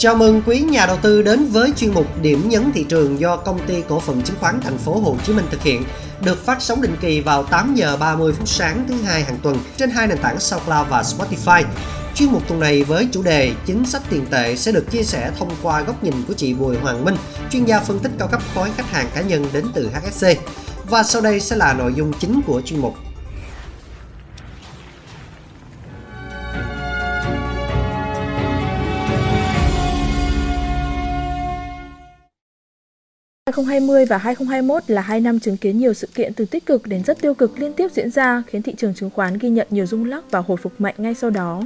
Chào mừng quý nhà đầu tư đến với chuyên mục Điểm nhấn thị trường do công ty cổ phần chứng khoán thành phố Hồ Chí Minh thực hiện, được phát sóng định kỳ vào 8 giờ 30 phút sáng thứ hai hàng tuần trên hai nền tảng SoundCloud và Spotify. Chuyên mục tuần này với chủ đề chính sách tiền tệ sẽ được chia sẻ thông qua góc nhìn của chị Bùi Hoàng Minh, chuyên gia phân tích cao cấp khối khách hàng cá nhân đến từ HSC. Và sau đây sẽ là nội dung chính của chuyên mục. 2020 và 2021 là hai năm chứng kiến nhiều sự kiện từ tích cực đến rất tiêu cực liên tiếp diễn ra, khiến thị trường chứng khoán ghi nhận nhiều rung lắc và hồi phục mạnh ngay sau đó.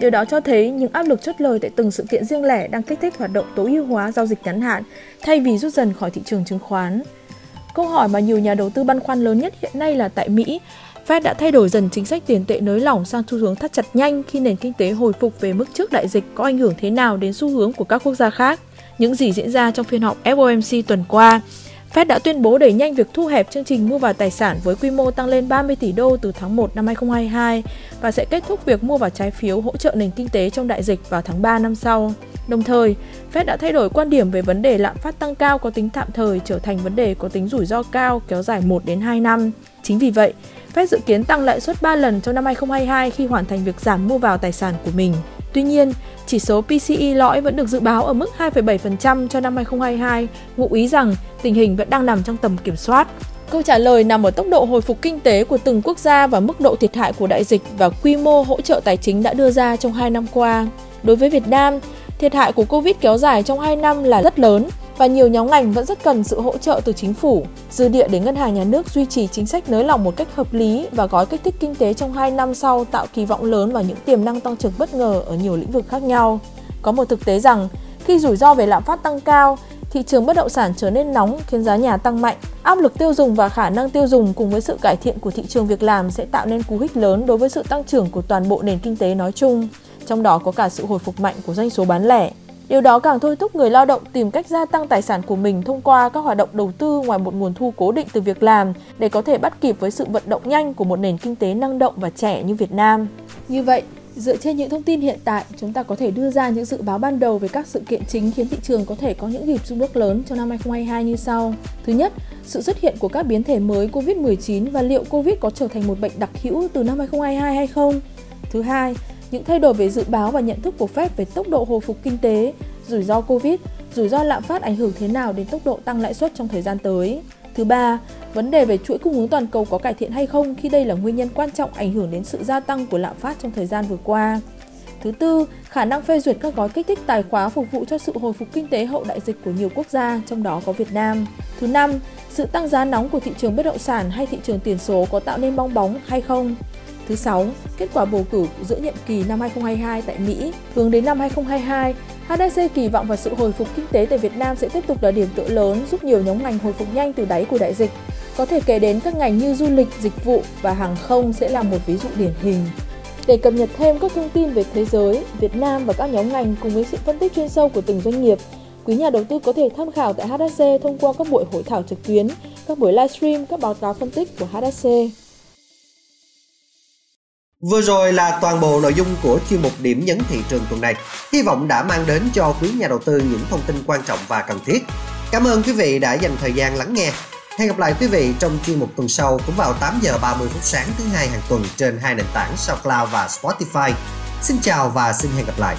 Điều đó cho thấy những áp lực chốt lời tại từng sự kiện riêng lẻ đang kích thích hoạt động tối ưu hóa giao dịch ngắn hạn thay vì rút dần khỏi thị trường chứng khoán. Câu hỏi mà nhiều nhà đầu tư băn khoăn lớn nhất hiện nay là tại Mỹ, Fed đã thay đổi dần chính sách tiền tệ nới lỏng sang xu hướng thắt chặt nhanh khi nền kinh tế hồi phục về mức trước đại dịch có ảnh hưởng thế nào đến xu hướng của các quốc gia khác những gì diễn ra trong phiên họp FOMC tuần qua. Fed đã tuyên bố đẩy nhanh việc thu hẹp chương trình mua vào tài sản với quy mô tăng lên 30 tỷ đô từ tháng 1 năm 2022 và sẽ kết thúc việc mua vào trái phiếu hỗ trợ nền kinh tế trong đại dịch vào tháng 3 năm sau. Đồng thời, Fed đã thay đổi quan điểm về vấn đề lạm phát tăng cao có tính tạm thời trở thành vấn đề có tính rủi ro cao kéo dài 1 đến 2 năm. Chính vì vậy, Fed dự kiến tăng lãi suất 3 lần trong năm 2022 khi hoàn thành việc giảm mua vào tài sản của mình. Tuy nhiên, chỉ số PCE lõi vẫn được dự báo ở mức 2,7% cho năm 2022, ngụ ý rằng tình hình vẫn đang nằm trong tầm kiểm soát. Câu trả lời nằm ở tốc độ hồi phục kinh tế của từng quốc gia và mức độ thiệt hại của đại dịch và quy mô hỗ trợ tài chính đã đưa ra trong 2 năm qua. Đối với Việt Nam, thiệt hại của Covid kéo dài trong 2 năm là rất lớn và nhiều nhóm ngành vẫn rất cần sự hỗ trợ từ chính phủ, dư địa để ngân hàng nhà nước duy trì chính sách nới lỏng một cách hợp lý và gói kích thích kinh tế trong 2 năm sau tạo kỳ vọng lớn vào những tiềm năng tăng trưởng bất ngờ ở nhiều lĩnh vực khác nhau. Có một thực tế rằng, khi rủi ro về lạm phát tăng cao, thị trường bất động sản trở nên nóng khiến giá nhà tăng mạnh. Áp lực tiêu dùng và khả năng tiêu dùng cùng với sự cải thiện của thị trường việc làm sẽ tạo nên cú hích lớn đối với sự tăng trưởng của toàn bộ nền kinh tế nói chung, trong đó có cả sự hồi phục mạnh của doanh số bán lẻ. Điều đó càng thôi thúc người lao động tìm cách gia tăng tài sản của mình thông qua các hoạt động đầu tư ngoài một nguồn thu cố định từ việc làm để có thể bắt kịp với sự vận động nhanh của một nền kinh tế năng động và trẻ như Việt Nam. Như vậy, dựa trên những thông tin hiện tại, chúng ta có thể đưa ra những dự báo ban đầu về các sự kiện chính khiến thị trường có thể có những nhịp rung bước lớn trong năm 2022 như sau. Thứ nhất, sự xuất hiện của các biến thể mới COVID-19 và liệu COVID có trở thành một bệnh đặc hữu từ năm 2022 hay không? Thứ hai, những thay đổi về dự báo và nhận thức của Fed về tốc độ hồi phục kinh tế, rủi ro Covid, rủi ro lạm phát ảnh hưởng thế nào đến tốc độ tăng lãi suất trong thời gian tới. Thứ ba, vấn đề về chuỗi cung ứng toàn cầu có cải thiện hay không khi đây là nguyên nhân quan trọng ảnh hưởng đến sự gia tăng của lạm phát trong thời gian vừa qua. Thứ tư, khả năng phê duyệt các gói kích thích tài khóa phục vụ cho sự hồi phục kinh tế hậu đại dịch của nhiều quốc gia, trong đó có Việt Nam. Thứ năm, sự tăng giá nóng của thị trường bất động sản hay thị trường tiền số có tạo nên bong bóng hay không? Thứ sáu, kết quả bầu cử giữa nhiệm kỳ năm 2022 tại Mỹ. Hướng đến năm 2022, HDC kỳ vọng vào sự hồi phục kinh tế tại Việt Nam sẽ tiếp tục là điểm tựa lớn giúp nhiều nhóm ngành hồi phục nhanh từ đáy của đại dịch. Có thể kể đến các ngành như du lịch, dịch vụ và hàng không sẽ là một ví dụ điển hình. Để cập nhật thêm các thông tin về thế giới, Việt Nam và các nhóm ngành cùng với sự phân tích chuyên sâu của từng doanh nghiệp, quý nhà đầu tư có thể tham khảo tại HSC thông qua các buổi hội thảo trực tuyến, các buổi livestream, các báo cáo phân tích của HSC. Vừa rồi là toàn bộ nội dung của chuyên mục điểm nhấn thị trường tuần này. Hy vọng đã mang đến cho quý nhà đầu tư những thông tin quan trọng và cần thiết. Cảm ơn quý vị đã dành thời gian lắng nghe. Hẹn gặp lại quý vị trong chuyên mục tuần sau cũng vào 8 giờ 30 phút sáng thứ hai hàng tuần trên hai nền tảng SoundCloud và Spotify. Xin chào và xin hẹn gặp lại.